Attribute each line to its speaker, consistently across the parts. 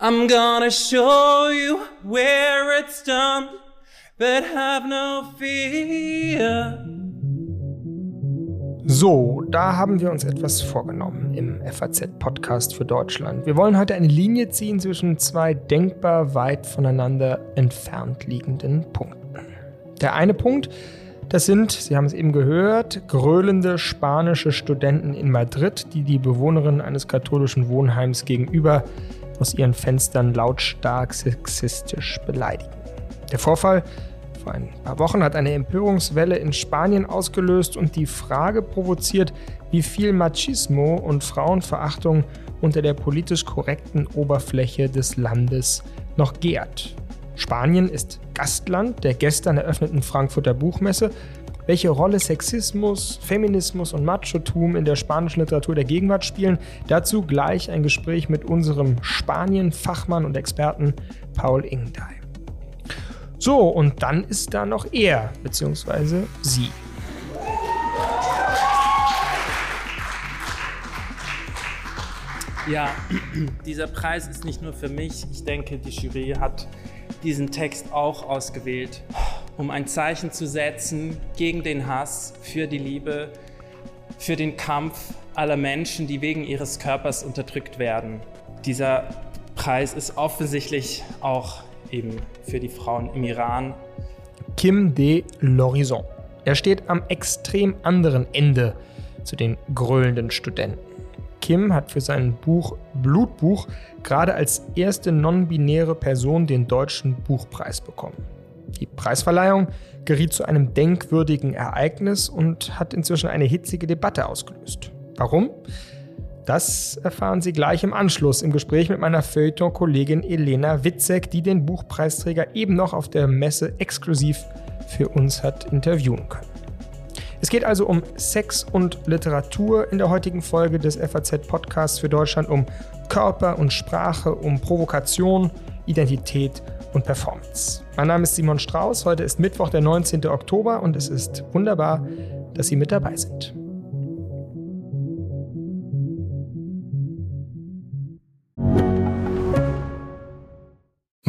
Speaker 1: I'm gonna show you where it's done, but have no fear.
Speaker 2: So, da haben wir uns etwas vorgenommen im FAZ-Podcast für Deutschland. Wir wollen heute eine Linie ziehen zwischen zwei denkbar weit voneinander entfernt liegenden Punkten. Der eine Punkt, das sind, Sie haben es eben gehört, gröhlende spanische Studenten in Madrid, die die Bewohnerin eines katholischen Wohnheims gegenüber aus ihren Fenstern lautstark sexistisch beleidigen. Der Vorfall vor ein paar Wochen hat eine Empörungswelle in Spanien ausgelöst und die Frage provoziert, wie viel Machismo und Frauenverachtung unter der politisch korrekten Oberfläche des Landes noch gärt. Spanien ist Gastland der gestern eröffneten Frankfurter Buchmesse welche Rolle Sexismus, Feminismus und Machotum in der spanischen Literatur der Gegenwart spielen. Dazu gleich ein Gespräch mit unserem Spanien-Fachmann und Experten Paul Ingdey. So, und dann ist da noch er, beziehungsweise sie.
Speaker 1: Ja, dieser Preis ist nicht nur für mich. Ich denke, die Jury hat diesen Text auch ausgewählt um ein Zeichen zu setzen gegen den Hass, für die Liebe, für den Kampf aller Menschen, die wegen ihres Körpers unterdrückt werden. Dieser Preis ist offensichtlich auch eben für die Frauen im Iran.
Speaker 2: Kim de l'Horizon. Er steht am extrem anderen Ende zu den gröhlenden Studenten. Kim hat für sein Buch Blutbuch gerade als erste non-binäre Person den Deutschen Buchpreis bekommen. Die Preisverleihung geriet zu einem denkwürdigen Ereignis und hat inzwischen eine hitzige Debatte ausgelöst. Warum? Das erfahren Sie gleich im Anschluss im Gespräch mit meiner Feuilleton-Kollegin Elena Witzek, die den Buchpreisträger eben noch auf der Messe exklusiv für uns hat interviewen können. Es geht also um Sex und Literatur in der heutigen Folge des FAZ-Podcasts für Deutschland, um Körper und Sprache, um Provokation, Identität und Performance. Mein Name ist Simon Strauß, heute ist Mittwoch, der 19. Oktober und es ist wunderbar, dass Sie mit dabei sind.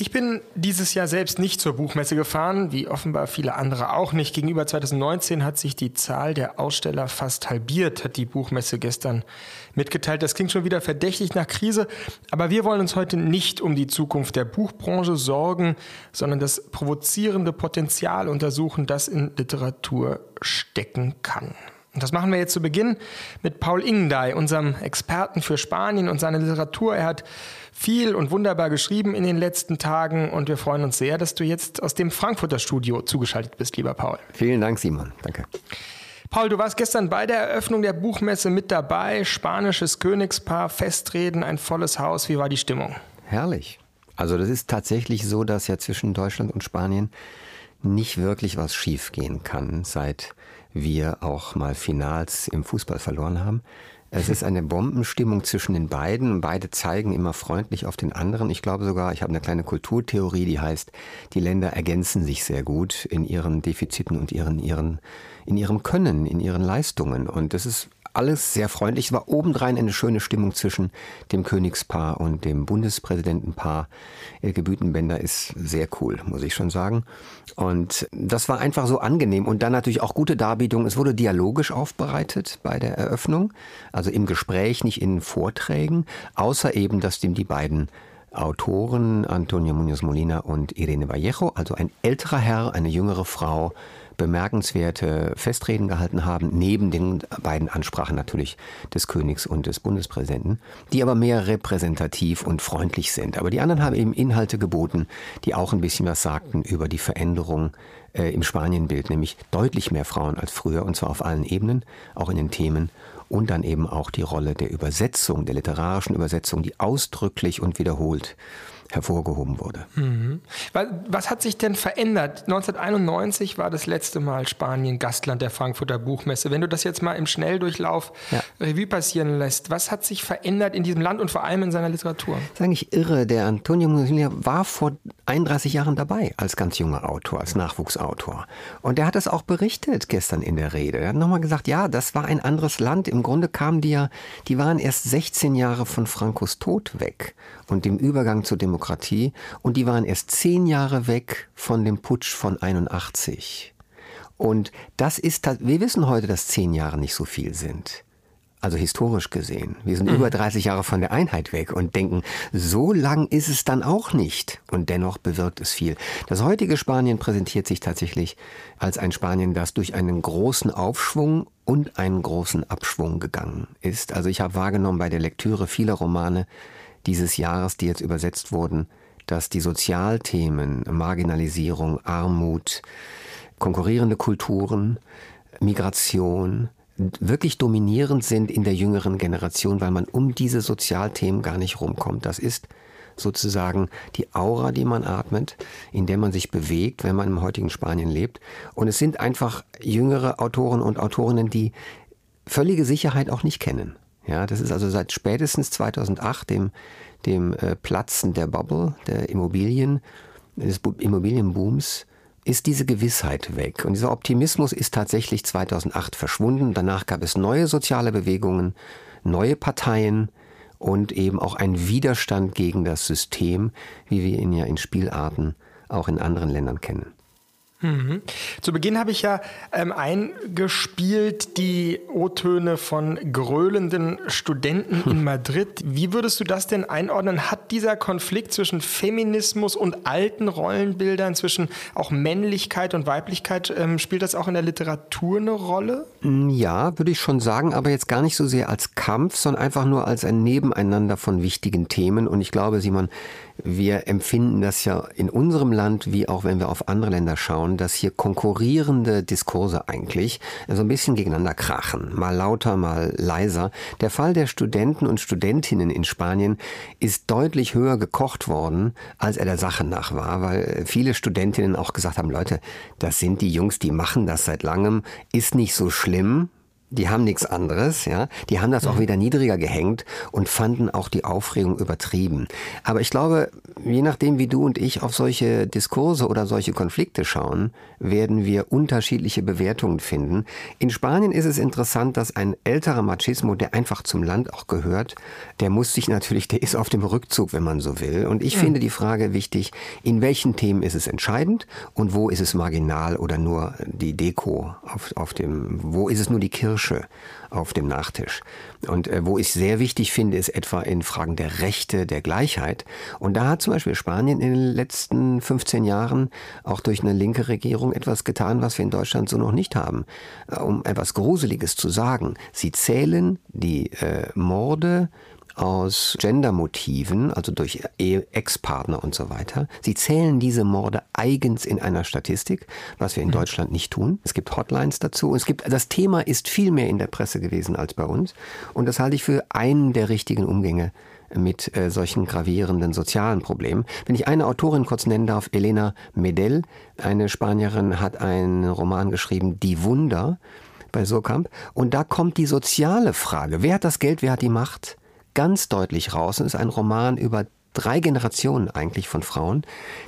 Speaker 2: Ich bin dieses Jahr selbst nicht zur Buchmesse gefahren, wie offenbar viele andere auch nicht. Gegenüber 2019 hat sich die Zahl der Aussteller fast halbiert, hat die Buchmesse gestern mitgeteilt. Das klingt schon wieder verdächtig nach Krise, aber wir wollen uns heute nicht um die Zukunft der Buchbranche sorgen, sondern das provozierende Potenzial untersuchen, das in Literatur stecken kann. Und das machen wir jetzt zu Beginn mit Paul Ingendey, unserem Experten für Spanien und seine Literatur. Er hat viel und wunderbar geschrieben in den letzten Tagen und wir freuen uns sehr, dass du jetzt aus dem Frankfurter Studio zugeschaltet bist, lieber Paul.
Speaker 3: Vielen Dank, Simon. Danke.
Speaker 2: Paul, du warst gestern bei der Eröffnung der Buchmesse mit dabei. Spanisches Königspaar, Festreden, ein volles Haus. Wie war die Stimmung?
Speaker 3: Herrlich. Also das ist tatsächlich so, dass ja zwischen Deutschland und Spanien nicht wirklich was schiefgehen kann, seit wir auch mal Finals im Fußball verloren haben. Es ist eine Bombenstimmung zwischen den beiden beide zeigen immer freundlich auf den anderen. Ich glaube sogar, ich habe eine kleine Kulturtheorie, die heißt, die Länder ergänzen sich sehr gut in ihren Defiziten und ihren, ihren, in ihrem Können, in ihren Leistungen. Und das ist alles sehr freundlich. Es war obendrein eine schöne Stimmung zwischen dem Königspaar und dem Bundespräsidentenpaar. Elke Bütenbender ist sehr cool, muss ich schon sagen. Und das war einfach so angenehm. Und dann natürlich auch gute Darbietung. Es wurde dialogisch aufbereitet bei der Eröffnung, also im Gespräch, nicht in Vorträgen, außer eben, dass dem die beiden Autoren, Antonio Munoz Molina und Irene Vallejo, also ein älterer Herr, eine jüngere Frau, bemerkenswerte Festreden gehalten haben, neben den beiden Ansprachen natürlich des Königs und des Bundespräsidenten, die aber mehr repräsentativ und freundlich sind. Aber die anderen haben eben Inhalte geboten, die auch ein bisschen was sagten über die Veränderung äh, im Spanienbild, nämlich deutlich mehr Frauen als früher, und zwar auf allen Ebenen, auch in den Themen und dann eben auch die Rolle der Übersetzung, der literarischen Übersetzung, die ausdrücklich und wiederholt hervorgehoben wurde. Mhm.
Speaker 2: Was hat sich denn verändert? 1991 war das letzte Mal Spanien Gastland der Frankfurter Buchmesse. Wenn du das jetzt mal im Schnelldurchlauf ja. Revue passieren lässt, was hat sich verändert in diesem Land und vor allem in seiner Literatur?
Speaker 3: Das ist eigentlich irre. Der Antonio Musilia war vor 31 Jahren dabei als ganz junger Autor, als Nachwuchsautor. Und er hat es auch berichtet gestern in der Rede. Er hat nochmal gesagt, ja, das war ein anderes Land. Im Grunde kamen die ja, die waren erst 16 Jahre von Frankos Tod weg und dem Übergang zur Demokratie und die waren erst zehn Jahre weg von dem Putsch von 81. Und das ist, wir wissen heute, dass zehn Jahre nicht so viel sind. Also historisch gesehen. Wir sind mhm. über 30 Jahre von der Einheit weg und denken, so lang ist es dann auch nicht. Und dennoch bewirkt es viel. Das heutige Spanien präsentiert sich tatsächlich als ein Spanien, das durch einen großen Aufschwung und einen großen Abschwung gegangen ist. Also ich habe wahrgenommen bei der Lektüre vieler Romane, dieses Jahres, die jetzt übersetzt wurden, dass die Sozialthemen, Marginalisierung, Armut, konkurrierende Kulturen, Migration wirklich dominierend sind in der jüngeren Generation, weil man um diese Sozialthemen gar nicht rumkommt. Das ist sozusagen die Aura, die man atmet, in der man sich bewegt, wenn man im heutigen Spanien lebt. Und es sind einfach jüngere Autoren und Autorinnen, die völlige Sicherheit auch nicht kennen. Ja, das ist also seit spätestens 2008, dem, dem äh, Platzen der Bubble, der Immobilien, des Immobilienbooms, ist diese Gewissheit weg. Und dieser Optimismus ist tatsächlich 2008 verschwunden. Danach gab es neue soziale Bewegungen, neue Parteien und eben auch ein Widerstand gegen das System, wie wir ihn ja in Spielarten auch in anderen Ländern kennen.
Speaker 2: Mhm. Zu Beginn habe ich ja ähm, eingespielt die O-Töne von gröhlenden Studenten in Madrid. Wie würdest du das denn einordnen? Hat dieser Konflikt zwischen Feminismus und alten Rollenbildern, zwischen auch Männlichkeit und Weiblichkeit, ähm, spielt das auch in der Literatur eine Rolle?
Speaker 3: Mm, ja, würde ich schon sagen, aber jetzt gar nicht so sehr als Kampf, sondern einfach nur als ein Nebeneinander von wichtigen Themen. Und ich glaube, Simon, wir empfinden das ja in unserem Land, wie auch wenn wir auf andere Länder schauen, dass hier konkurrierende Diskurse eigentlich so ein bisschen gegeneinander krachen. Mal lauter, mal leiser. Der Fall der Studenten und Studentinnen in Spanien ist deutlich höher gekocht worden, als er der Sache nach war, weil viele Studentinnen auch gesagt haben, Leute, das sind die Jungs, die machen das seit langem, ist nicht so schlimm, die haben nichts anderes, ja. Die haben das auch mhm. wieder niedriger gehängt und fanden auch die Aufregung übertrieben. Aber ich glaube, je nachdem, wie du und ich auf solche Diskurse oder solche Konflikte schauen, werden wir unterschiedliche Bewertungen finden. In Spanien ist es interessant, dass ein älterer Machismo, der einfach zum Land auch gehört, der muss sich natürlich, der ist auf dem Rückzug, wenn man so will. Und ich mhm. finde die Frage wichtig, in welchen Themen ist es entscheidend und wo ist es marginal oder nur die Deko auf, auf dem, wo ist es nur die Kirche Kirsche auf dem Nachtisch. Und äh, wo ich sehr wichtig finde, ist etwa in Fragen der Rechte, der Gleichheit. Und da hat zum Beispiel Spanien in den letzten 15 Jahren auch durch eine linke Regierung etwas getan, was wir in Deutschland so noch nicht haben. Äh, um etwas Gruseliges zu sagen. Sie zählen die äh, Morde aus Gendermotiven, also durch Ex-Partner und so weiter. Sie zählen diese Morde eigens in einer Statistik, was wir in mhm. Deutschland nicht tun. Es gibt Hotlines dazu. Es gibt, das Thema ist viel mehr in der Presse gewesen als bei uns. Und das halte ich für einen der richtigen Umgänge mit äh, solchen gravierenden sozialen Problemen. Wenn ich eine Autorin kurz nennen darf, Elena Medel, eine Spanierin, hat einen Roman geschrieben, Die Wunder bei Surkamp. Und da kommt die soziale Frage. Wer hat das Geld, wer hat die Macht? Ganz deutlich raus. Es ist ein Roman über drei Generationen eigentlich von Frauen,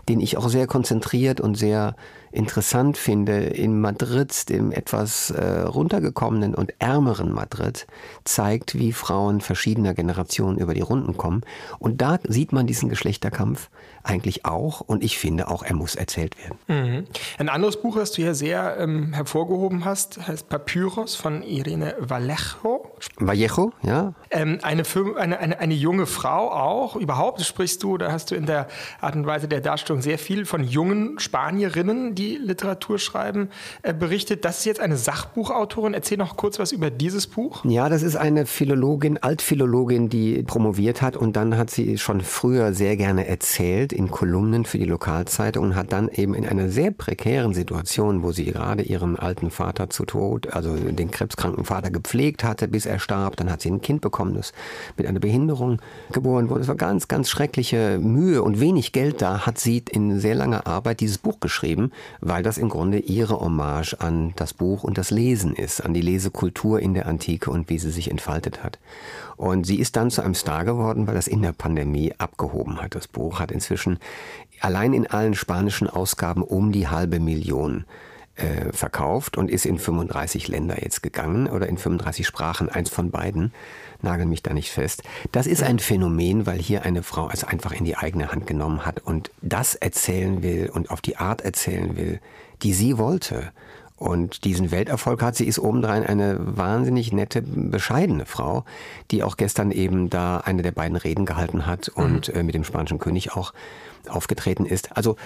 Speaker 3: den ich auch sehr konzentriert und sehr interessant finde, in Madrid, dem etwas äh, runtergekommenen und ärmeren Madrid, zeigt, wie Frauen verschiedener Generationen über die Runden kommen. Und da sieht man diesen Geschlechterkampf eigentlich auch. Und ich finde auch, er muss erzählt werden.
Speaker 2: Mhm. Ein anderes Buch, das du hier sehr ähm, hervorgehoben hast, heißt Papyrus von Irene Vallejo.
Speaker 3: Vallejo, ja.
Speaker 2: Ähm, eine, eine, eine, eine junge Frau auch. Überhaupt sprichst du, da hast du in der Art und Weise der Darstellung sehr viel von jungen Spanierinnen, die Literatur schreiben, äh, berichtet. Das ist jetzt eine Sachbuchautorin. Erzähl noch kurz was über dieses Buch.
Speaker 3: Ja, das ist eine Philologin, Altphilologin, die promoviert hat und dann hat sie schon früher sehr gerne erzählt in Kolumnen für die Lokalzeitung und hat dann eben in einer sehr prekären Situation, wo sie gerade ihren alten Vater zu Tod, also den krebskranken Vater gepflegt hatte, bis er starb. Dann hat sie ein Kind bekommen, das mit einer Behinderung geboren wurde. Es war ganz, ganz schreckliche Mühe und wenig Geld da, hat sie in sehr langer Arbeit dieses Buch geschrieben, weil das im Grunde ihre Hommage an das Buch und das Lesen ist, an die Lesekultur in der Antike und wie sie sich entfaltet hat. Und sie ist dann zu einem Star geworden, weil das in der Pandemie abgehoben hat. Das Buch hat inzwischen allein in allen spanischen Ausgaben um die halbe Million äh, verkauft und ist in 35 Länder jetzt gegangen oder in 35 Sprachen, eins von beiden. Nagel mich da nicht fest. Das ist ein Phänomen, weil hier eine Frau es einfach in die eigene Hand genommen hat und das erzählen will und auf die Art erzählen will, die sie wollte. Und diesen Welterfolg hat sie, ist obendrein eine wahnsinnig nette, bescheidene Frau, die auch gestern eben da eine der beiden Reden gehalten hat und mhm. äh, mit dem spanischen König auch aufgetreten ist. Also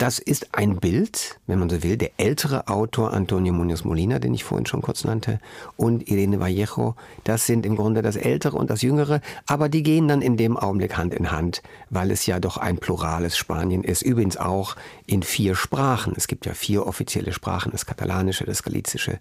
Speaker 3: das ist ein Bild, wenn man so will, der ältere Autor Antonio Munoz Molina, den ich vorhin schon kurz nannte, und Irene Vallejo. Das sind im Grunde das ältere und das jüngere, aber die gehen dann in dem Augenblick Hand in Hand, weil es ja doch ein plurales Spanien ist. Übrigens auch in vier Sprachen. Es gibt ja vier offizielle Sprachen, das Katalanische, das Galizische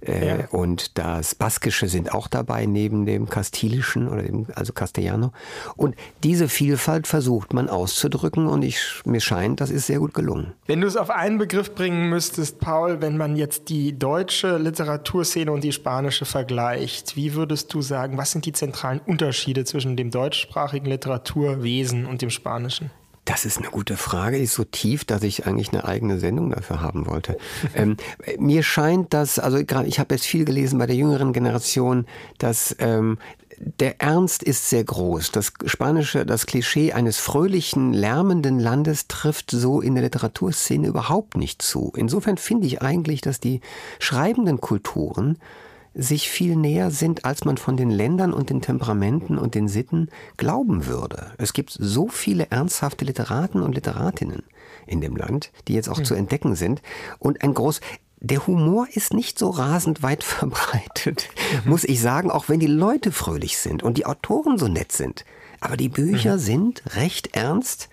Speaker 3: äh, ja. und das Baskische sind auch dabei, neben dem Kastilischen oder dem, also Castellano. Und diese Vielfalt versucht man auszudrücken und ich, mir scheint, das ist sehr gut gelungen.
Speaker 2: Wenn du es auf einen Begriff bringen müsstest, Paul, wenn man jetzt die deutsche Literaturszene und die spanische vergleicht, wie würdest du sagen, was sind die zentralen Unterschiede zwischen dem deutschsprachigen Literaturwesen und dem spanischen?
Speaker 3: Das ist eine gute Frage, die ist so tief, dass ich eigentlich eine eigene Sendung dafür haben wollte. ähm, mir scheint, dass, also gerade ich habe jetzt viel gelesen bei der jüngeren Generation, dass ähm, der Ernst ist sehr groß. Das spanische, das Klischee eines fröhlichen, lärmenden Landes trifft so in der Literaturszene überhaupt nicht zu. Insofern finde ich eigentlich, dass die schreibenden Kulturen sich viel näher sind, als man von den Ländern und den Temperamenten und den Sitten glauben würde. Es gibt so viele ernsthafte Literaten und Literatinnen in dem Land, die jetzt auch mhm. zu entdecken sind. Und ein groß, der Humor ist nicht so rasend weit verbreitet, mhm. muss ich sagen, auch wenn die Leute fröhlich sind und die Autoren so nett sind. Aber die Bücher mhm. sind recht ernst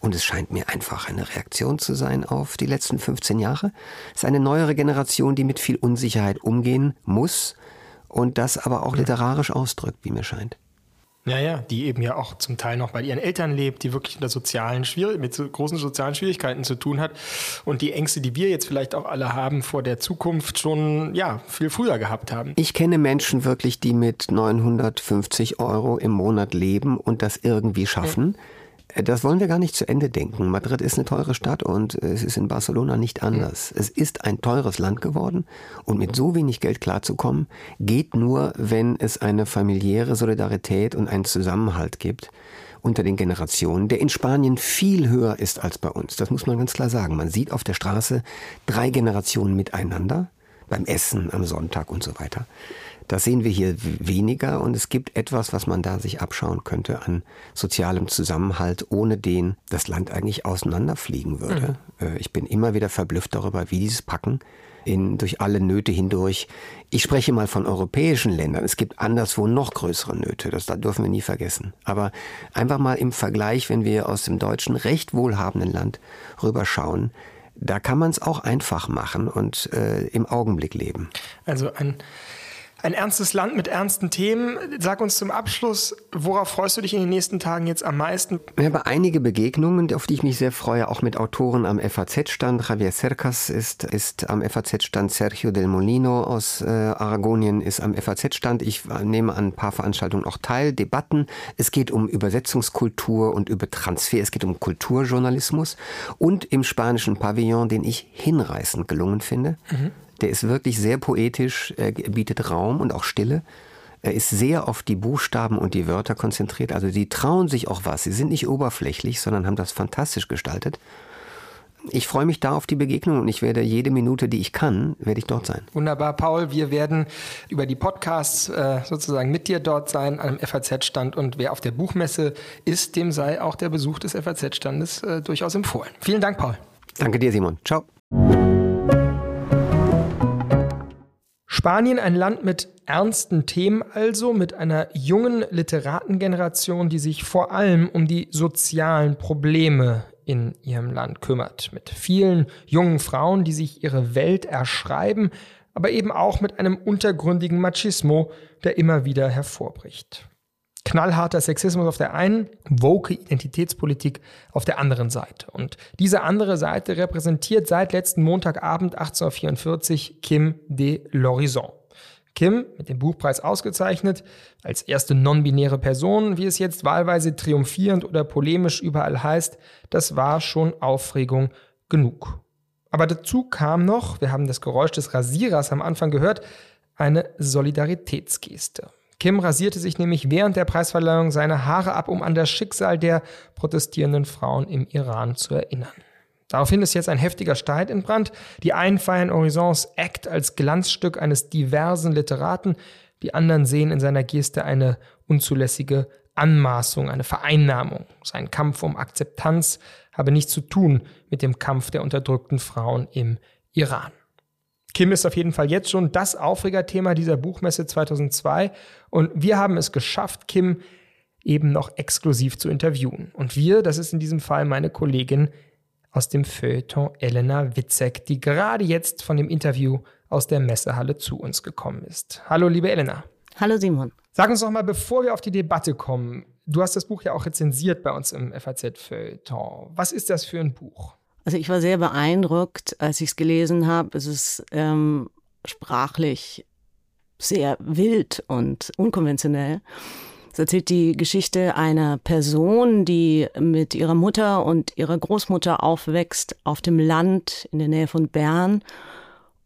Speaker 3: und es scheint mir einfach eine Reaktion zu sein auf die letzten 15 Jahre. Es ist eine neuere Generation, die mit viel Unsicherheit umgehen muss und das aber auch literarisch ausdrückt, wie mir scheint.
Speaker 2: Ja, ja, die eben ja auch zum Teil noch bei ihren Eltern lebt, die wirklich sozialen Schwier mit so großen sozialen Schwierigkeiten zu tun hat und die Ängste, die wir jetzt vielleicht auch alle haben vor der Zukunft schon ja viel früher gehabt haben.
Speaker 3: Ich kenne Menschen wirklich, die mit 950 Euro im Monat leben und das irgendwie schaffen. Ja das wollen wir gar nicht zu Ende denken. Madrid ist eine teure Stadt und es ist in Barcelona nicht anders. Es ist ein teures Land geworden und mit so wenig Geld klarzukommen, geht nur, wenn es eine familiäre Solidarität und einen Zusammenhalt gibt unter den Generationen, der in Spanien viel höher ist als bei uns. Das muss man ganz klar sagen. Man sieht auf der Straße drei Generationen miteinander, beim Essen am Sonntag und so weiter. Das sehen wir hier weniger und es gibt etwas, was man da sich abschauen könnte an sozialem Zusammenhalt, ohne den das Land eigentlich auseinanderfliegen würde. Mhm. Äh, ich bin immer wieder verblüfft darüber, wie dieses Packen in, durch alle Nöte hindurch. Ich spreche mal von europäischen Ländern. Es gibt anderswo noch größere Nöte. Das da dürfen wir nie vergessen. Aber einfach mal im Vergleich, wenn wir aus dem deutschen recht wohlhabenden Land rüberschauen, da kann man es auch einfach machen und äh, im Augenblick leben.
Speaker 2: Also ein ein ernstes Land mit ernsten Themen. Sag uns zum Abschluss, worauf freust du dich in den nächsten Tagen jetzt am meisten?
Speaker 3: Ich habe einige Begegnungen, auf die ich mich sehr freue, auch mit Autoren am FAZ-Stand. Javier Cercas ist, ist am FAZ-Stand, Sergio del Molino aus äh, Aragonien ist am FAZ-Stand. Ich nehme an ein paar Veranstaltungen auch teil, Debatten. Es geht um Übersetzungskultur und über Transfer. Es geht um Kulturjournalismus und im spanischen Pavillon, den ich hinreißend gelungen finde. Mhm der ist wirklich sehr poetisch, er bietet Raum und auch Stille. Er ist sehr auf die Buchstaben und die Wörter konzentriert. Also die trauen sich auch was. Sie sind nicht oberflächlich, sondern haben das fantastisch gestaltet. Ich freue mich da auf die Begegnung und ich werde jede Minute, die ich kann, werde ich dort sein.
Speaker 2: Wunderbar, Paul. Wir werden über die Podcasts äh, sozusagen mit dir dort sein am FAZ-Stand und wer auf der Buchmesse ist, dem sei auch der Besuch des FAZ-Standes äh, durchaus empfohlen. Vielen Dank, Paul.
Speaker 3: Danke dir, Simon. Ciao.
Speaker 2: Spanien ein Land mit ernsten Themen also, mit einer jungen Literatengeneration, die sich vor allem um die sozialen Probleme in ihrem Land kümmert, mit vielen jungen Frauen, die sich ihre Welt erschreiben, aber eben auch mit einem untergründigen Machismo, der immer wieder hervorbricht. Knallharter Sexismus auf der einen, woke Identitätspolitik auf der anderen Seite. Und diese andere Seite repräsentiert seit letzten Montagabend 1844 Kim de l'Horizon. Kim, mit dem Buchpreis ausgezeichnet, als erste non-binäre Person, wie es jetzt wahlweise triumphierend oder polemisch überall heißt, das war schon Aufregung genug. Aber dazu kam noch, wir haben das Geräusch des Rasierers am Anfang gehört, eine Solidaritätsgeste. Kim rasierte sich nämlich während der Preisverleihung seine Haare ab, um an das Schicksal der protestierenden Frauen im Iran zu erinnern. Daraufhin ist jetzt ein heftiger Streit entbrannt. Die einen feiern Horizons Act als Glanzstück eines diversen Literaten, die anderen sehen in seiner Geste eine unzulässige Anmaßung, eine Vereinnahmung. Sein Kampf um Akzeptanz habe nichts zu tun mit dem Kampf der unterdrückten Frauen im Iran. Kim ist auf jeden Fall jetzt schon das Aufregerthema dieser Buchmesse 2002 und wir haben es geschafft, Kim eben noch exklusiv zu interviewen. Und wir, das ist in diesem Fall meine Kollegin aus dem Feuilleton Elena Witzek, die gerade jetzt von dem Interview aus der Messehalle zu uns gekommen ist. Hallo, liebe Elena.
Speaker 4: Hallo, Simon.
Speaker 2: Sag uns doch mal, bevor wir auf die Debatte kommen, du hast das Buch ja auch rezensiert bei uns im FAZ-Feuilleton. Was ist das für ein Buch?
Speaker 4: Also ich war sehr beeindruckt, als ich es gelesen habe. Es ist ähm, sprachlich sehr wild und unkonventionell. Es erzählt die Geschichte einer Person, die mit ihrer Mutter und ihrer Großmutter aufwächst auf dem Land in der Nähe von Bern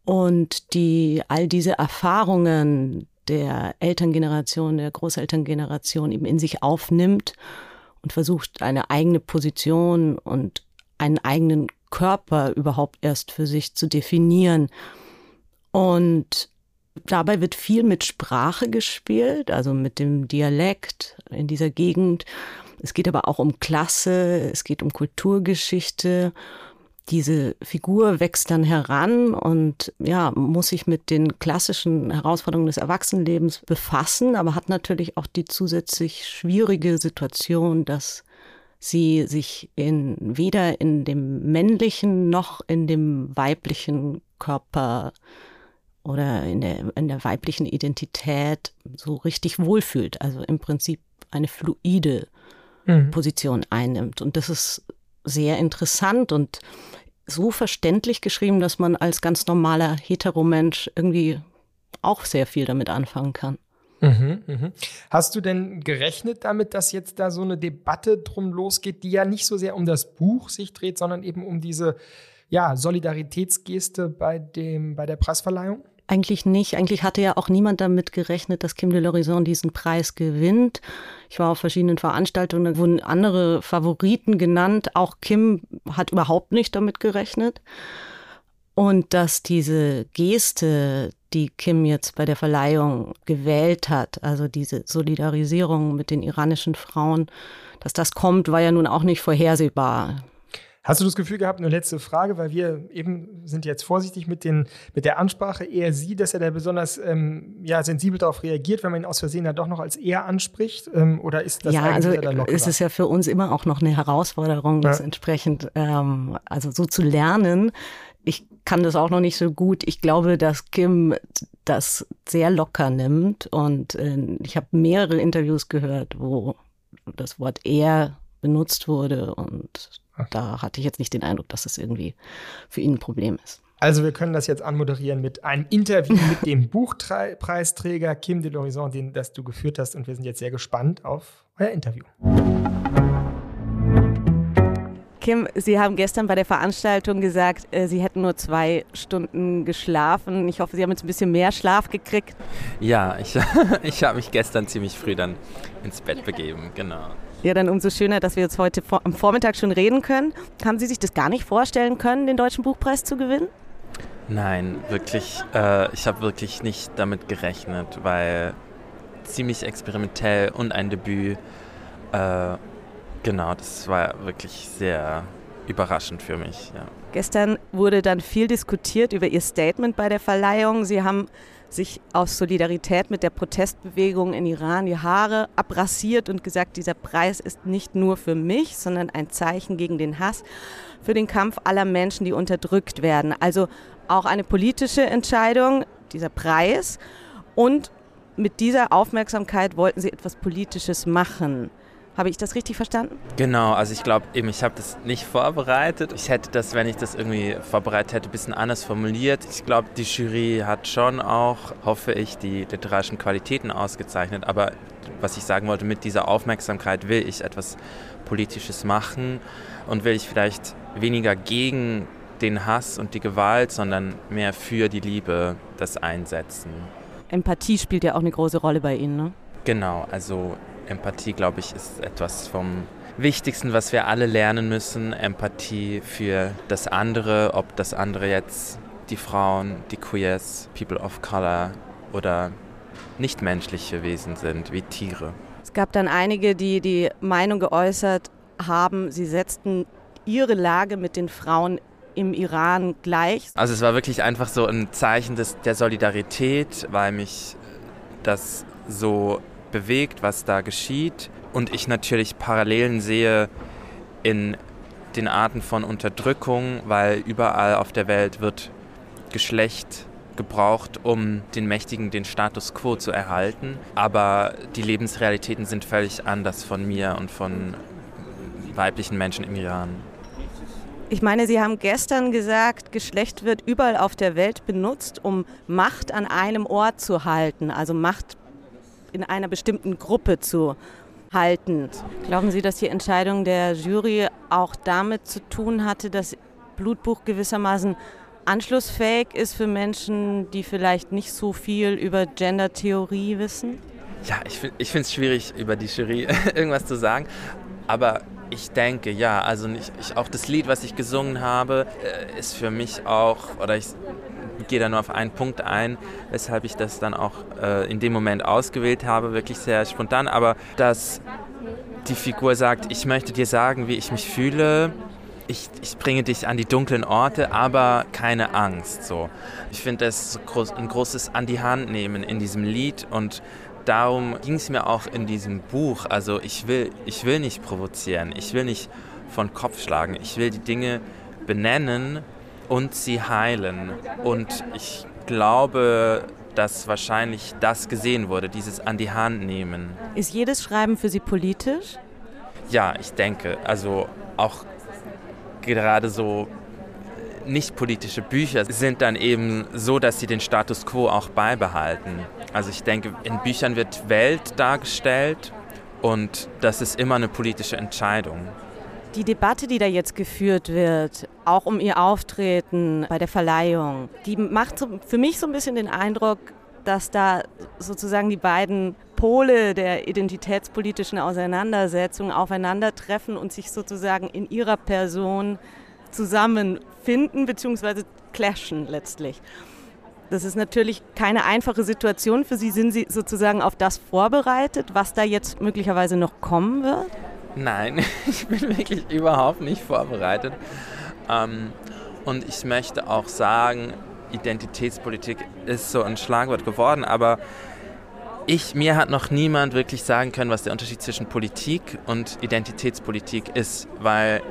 Speaker 4: und die all diese Erfahrungen der Elterngeneration, der Großelterngeneration eben in sich aufnimmt und versucht, eine eigene Position und einen eigenen Körper überhaupt erst für sich zu definieren. Und Dabei wird viel mit Sprache gespielt, also mit dem Dialekt in dieser Gegend. Es geht aber auch um Klasse, es geht um Kulturgeschichte. Diese Figur wächst dann heran und ja, muss sich mit den klassischen Herausforderungen des Erwachsenenlebens befassen, aber hat natürlich auch die zusätzlich schwierige Situation, dass sie sich in, weder in dem männlichen noch in dem weiblichen Körper oder in der, in der weiblichen Identität so richtig wohlfühlt. Also im Prinzip eine fluide mhm. Position einnimmt. Und das ist sehr interessant und so verständlich geschrieben, dass man als ganz normaler Heteromensch irgendwie auch sehr viel damit anfangen kann.
Speaker 2: Mhm, mhm. Hast du denn gerechnet damit, dass jetzt da so eine Debatte drum losgeht, die ja nicht so sehr um das Buch sich dreht, sondern eben um diese ja, Solidaritätsgeste bei, dem, bei der Preisverleihung?
Speaker 4: Eigentlich nicht. Eigentlich hatte ja auch niemand damit gerechnet, dass Kim de l'Horizon diesen Preis gewinnt. Ich war auf verschiedenen Veranstaltungen, da wurden andere Favoriten genannt. Auch Kim hat überhaupt nicht damit gerechnet. Und dass diese Geste, die Kim jetzt bei der Verleihung gewählt hat, also diese Solidarisierung mit den iranischen Frauen, dass das kommt, war ja nun auch nicht vorhersehbar.
Speaker 2: Hast du das Gefühl gehabt, eine letzte Frage, weil wir eben sind jetzt vorsichtig mit, den, mit der Ansprache, eher sie, dass er da besonders ähm, ja, sensibel darauf reagiert, wenn man ihn aus Versehen dann doch noch als er anspricht? Ähm, oder ist das
Speaker 4: ja, also es ist ja für uns immer auch noch eine Herausforderung, das ja. entsprechend ähm, also so zu lernen. Ich kann das auch noch nicht so gut. Ich glaube, dass Kim das sehr locker nimmt und äh, ich habe mehrere Interviews gehört, wo das Wort er benutzt wurde und Okay. Da hatte ich jetzt nicht den Eindruck, dass es irgendwie für ihn ein Problem ist.
Speaker 2: Also wir können das jetzt anmoderieren mit einem Interview mit dem Buchpreisträger Kim de l'Horizon, den das du geführt hast. Und wir sind jetzt sehr gespannt auf euer Interview.
Speaker 4: Kim, Sie haben gestern bei der Veranstaltung gesagt, äh, Sie hätten nur zwei Stunden geschlafen. Ich hoffe, Sie haben jetzt ein bisschen mehr Schlaf gekriegt.
Speaker 5: Ja, ich, ich habe mich gestern ziemlich früh dann ins Bett begeben, genau.
Speaker 4: Ja, dann umso schöner, dass wir jetzt heute am Vormittag schon reden können. Haben Sie sich das gar nicht vorstellen können, den Deutschen Buchpreis zu gewinnen?
Speaker 5: Nein, wirklich. Äh, ich habe wirklich nicht damit gerechnet, weil ziemlich experimentell und ein Debüt. Äh, genau, das war wirklich sehr überraschend für mich. Ja.
Speaker 4: Gestern wurde dann viel diskutiert über Ihr Statement bei der Verleihung. Sie haben sich aus Solidarität mit der Protestbewegung in Iran die Haare abrasiert und gesagt, dieser Preis ist nicht nur für mich, sondern ein Zeichen gegen den Hass, für den Kampf aller Menschen, die unterdrückt werden. Also auch eine politische Entscheidung, dieser Preis. Und mit dieser Aufmerksamkeit wollten Sie etwas Politisches machen. Habe ich das richtig verstanden?
Speaker 5: Genau, also ich glaube eben, ich habe das nicht vorbereitet. Ich hätte das, wenn ich das irgendwie vorbereitet hätte, ein bisschen anders formuliert. Ich glaube, die Jury hat schon auch, hoffe ich, die literarischen Qualitäten ausgezeichnet. Aber was ich sagen wollte, mit dieser Aufmerksamkeit will ich etwas Politisches machen und will ich vielleicht weniger gegen den Hass und die Gewalt, sondern mehr für die Liebe das einsetzen.
Speaker 4: Empathie spielt ja auch eine große Rolle bei Ihnen, ne?
Speaker 5: Genau, also Empathie, glaube ich, ist etwas vom Wichtigsten, was wir alle lernen müssen. Empathie für das andere, ob das andere jetzt die Frauen, die Queers, People of Color oder nichtmenschliche Wesen sind, wie Tiere.
Speaker 4: Es gab dann einige, die die Meinung geäußert haben, sie setzten ihre Lage mit den Frauen im Iran gleich.
Speaker 5: Also es war wirklich einfach so ein Zeichen des, der Solidarität, weil mich das so bewegt, was da geschieht. Und ich natürlich Parallelen sehe in den Arten von Unterdrückung, weil überall auf der Welt wird Geschlecht gebraucht, um den Mächtigen den Status quo zu erhalten. Aber die Lebensrealitäten sind völlig anders von mir und von weiblichen Menschen im Iran.
Speaker 4: Ich meine, Sie haben gestern gesagt, Geschlecht wird überall auf der Welt benutzt, um Macht an einem Ort zu halten, also Macht in einer bestimmten Gruppe zu halten. Glauben Sie, dass die Entscheidung der Jury auch damit zu tun hatte, dass Blutbuch gewissermaßen anschlussfähig ist für Menschen, die vielleicht nicht so viel über Gender-Theorie wissen?
Speaker 5: Ja, ich, ich finde es schwierig, über die Jury irgendwas zu sagen. Aber ich denke, ja, also ich, ich, auch das Lied, was ich gesungen habe, äh, ist für mich auch, oder ich gehe da nur auf einen Punkt ein, weshalb ich das dann auch äh, in dem Moment ausgewählt habe, wirklich sehr spontan, aber dass die Figur sagt, ich möchte dir sagen, wie ich mich fühle, ich, ich bringe dich an die dunklen Orte, aber keine Angst. So. Ich finde das ein großes An die Hand nehmen in diesem Lied und darum ging es mir auch in diesem Buch. Also ich will, ich will nicht provozieren, ich will nicht von Kopf schlagen, ich will die Dinge benennen und sie heilen. Und ich glaube, dass wahrscheinlich das gesehen wurde, dieses an die Hand nehmen.
Speaker 4: Ist jedes Schreiben für Sie politisch?
Speaker 5: Ja, ich denke. Also auch gerade so nicht politische Bücher sind dann eben so, dass sie den Status quo auch beibehalten. Also ich denke, in Büchern wird Welt dargestellt und das ist immer eine politische Entscheidung.
Speaker 4: Die Debatte, die da jetzt geführt wird, auch um ihr Auftreten bei der Verleihung, die macht für mich so ein bisschen den Eindruck, dass da sozusagen die beiden Pole der identitätspolitischen Auseinandersetzung aufeinandertreffen und sich sozusagen in ihrer Person zusammenfinden bzw. clashen letztlich. Das ist natürlich keine einfache Situation für Sie. Sind Sie sozusagen auf das vorbereitet, was da jetzt möglicherweise noch kommen wird?
Speaker 5: Nein, ich bin wirklich überhaupt nicht vorbereitet. Ähm, und ich möchte auch sagen, Identitätspolitik ist so ein Schlagwort geworden, aber ich, mir hat noch niemand wirklich sagen können, was der Unterschied zwischen Politik und Identitätspolitik ist, weil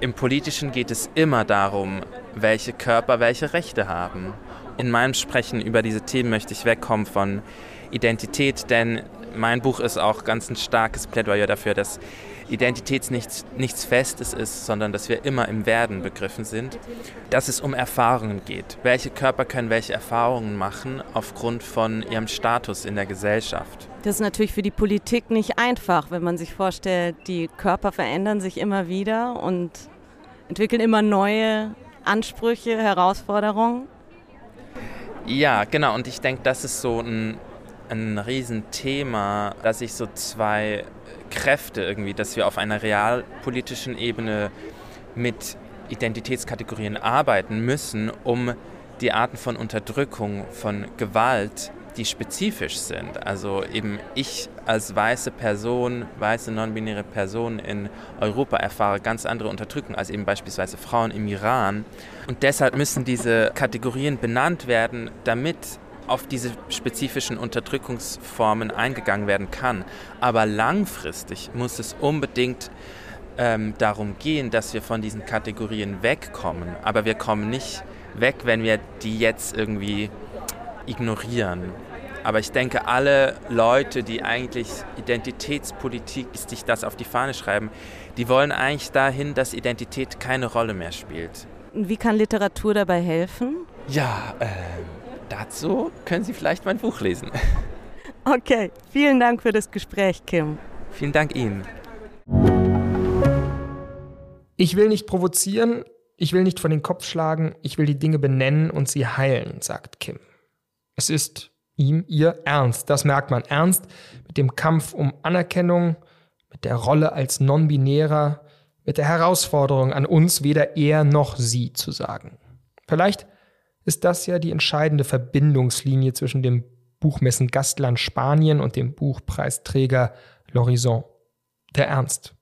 Speaker 5: im Politischen geht es immer darum, welche Körper welche Rechte haben. In meinem Sprechen über diese Themen möchte ich wegkommen von Identität, denn mein Buch ist auch ganz ein starkes Plädoyer dafür, dass Identität nichts, nichts Festes ist, sondern dass wir immer im Werden begriffen sind, dass es um Erfahrungen geht. Welche Körper können welche Erfahrungen machen aufgrund von ihrem Status in der Gesellschaft?
Speaker 4: Das ist natürlich für die Politik nicht einfach, wenn man sich vorstellt, die Körper verändern sich immer wieder und entwickeln immer neue Ansprüche, Herausforderungen.
Speaker 5: Ja, genau. Und ich denke, das ist so ein, ein Riesenthema, dass sich so zwei Kräfte irgendwie, dass wir auf einer realpolitischen Ebene mit Identitätskategorien arbeiten müssen, um die Arten von Unterdrückung, von Gewalt die spezifisch sind. Also eben ich als weiße Person, weiße non-binäre Person in Europa erfahre ganz andere Unterdrückung als eben beispielsweise Frauen im Iran. Und deshalb müssen diese Kategorien benannt werden, damit auf diese spezifischen Unterdrückungsformen eingegangen werden kann. Aber langfristig muss es unbedingt ähm, darum gehen, dass wir von diesen Kategorien wegkommen. Aber wir kommen nicht weg, wenn wir die jetzt irgendwie ignorieren. Aber ich denke, alle Leute, die eigentlich Identitätspolitik, sich das auf die Fahne schreiben, die wollen eigentlich dahin, dass Identität keine Rolle mehr spielt.
Speaker 4: Wie kann Literatur dabei helfen?
Speaker 5: Ja, äh, dazu können Sie vielleicht mein Buch lesen.
Speaker 4: Okay, vielen Dank für das Gespräch, Kim.
Speaker 5: Vielen Dank Ihnen.
Speaker 2: Ich will nicht provozieren, ich will nicht vor den Kopf schlagen, ich will die Dinge benennen und sie heilen, sagt Kim. Es ist ihm, ihr Ernst, das merkt man. Ernst mit dem Kampf um Anerkennung, mit der Rolle als Non-Binärer, mit der Herausforderung an uns, weder er noch sie zu sagen. Vielleicht ist das ja die entscheidende Verbindungslinie zwischen dem Buchmessen Gastland Spanien und dem Buchpreisträger L'Horizon. Der Ernst.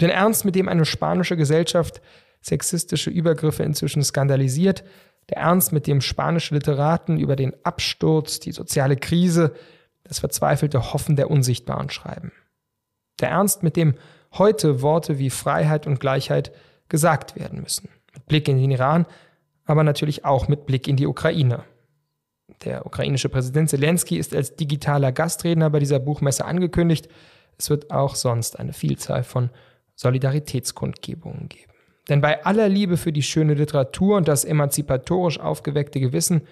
Speaker 2: Den Ernst, mit dem eine spanische Gesellschaft sexistische Übergriffe inzwischen skandalisiert, der Ernst, mit dem spanische Literaten über den Absturz, die soziale Krise, das verzweifelte Hoffen der Unsichtbaren schreiben. Der Ernst, mit dem heute Worte wie Freiheit und Gleichheit gesagt werden müssen. Mit Blick in den Iran, aber natürlich auch mit Blick in die Ukraine. Der ukrainische Präsident Zelensky ist als digitaler Gastredner bei dieser Buchmesse angekündigt. Es wird auch sonst eine Vielzahl von Solidaritätskundgebungen geben. Denn bei aller Liebe für die schöne Literatur und das emanzipatorisch aufgeweckte Gewissen,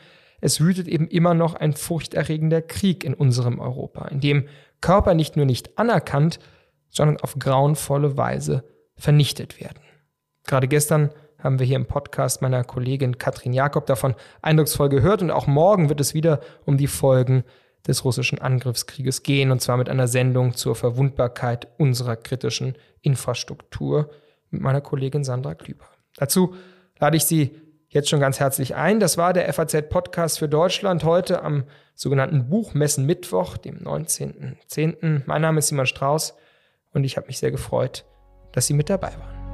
Speaker 2: es wütet eben immer noch ein furchterregender Krieg in unserem Europa, in dem Körper nicht nur nicht anerkannt, sondern auf grauenvolle Weise vernichtet werden. Gerade gestern haben wir hier im Podcast meiner Kollegin Katrin Jakob davon eindrucksvoll gehört und auch morgen wird es wieder um die Folgen des russischen Angriffskrieges gehen, und zwar mit einer Sendung zur Verwundbarkeit unserer kritischen Infrastruktur mit meiner Kollegin Sandra Klüber. Dazu lade ich Sie jetzt schon ganz herzlich ein. Das war der FAZ-Podcast für Deutschland heute am sogenannten Buchmessen Mittwoch, dem 19.10. Mein Name ist Simon Strauß und ich habe mich sehr gefreut, dass Sie mit dabei waren.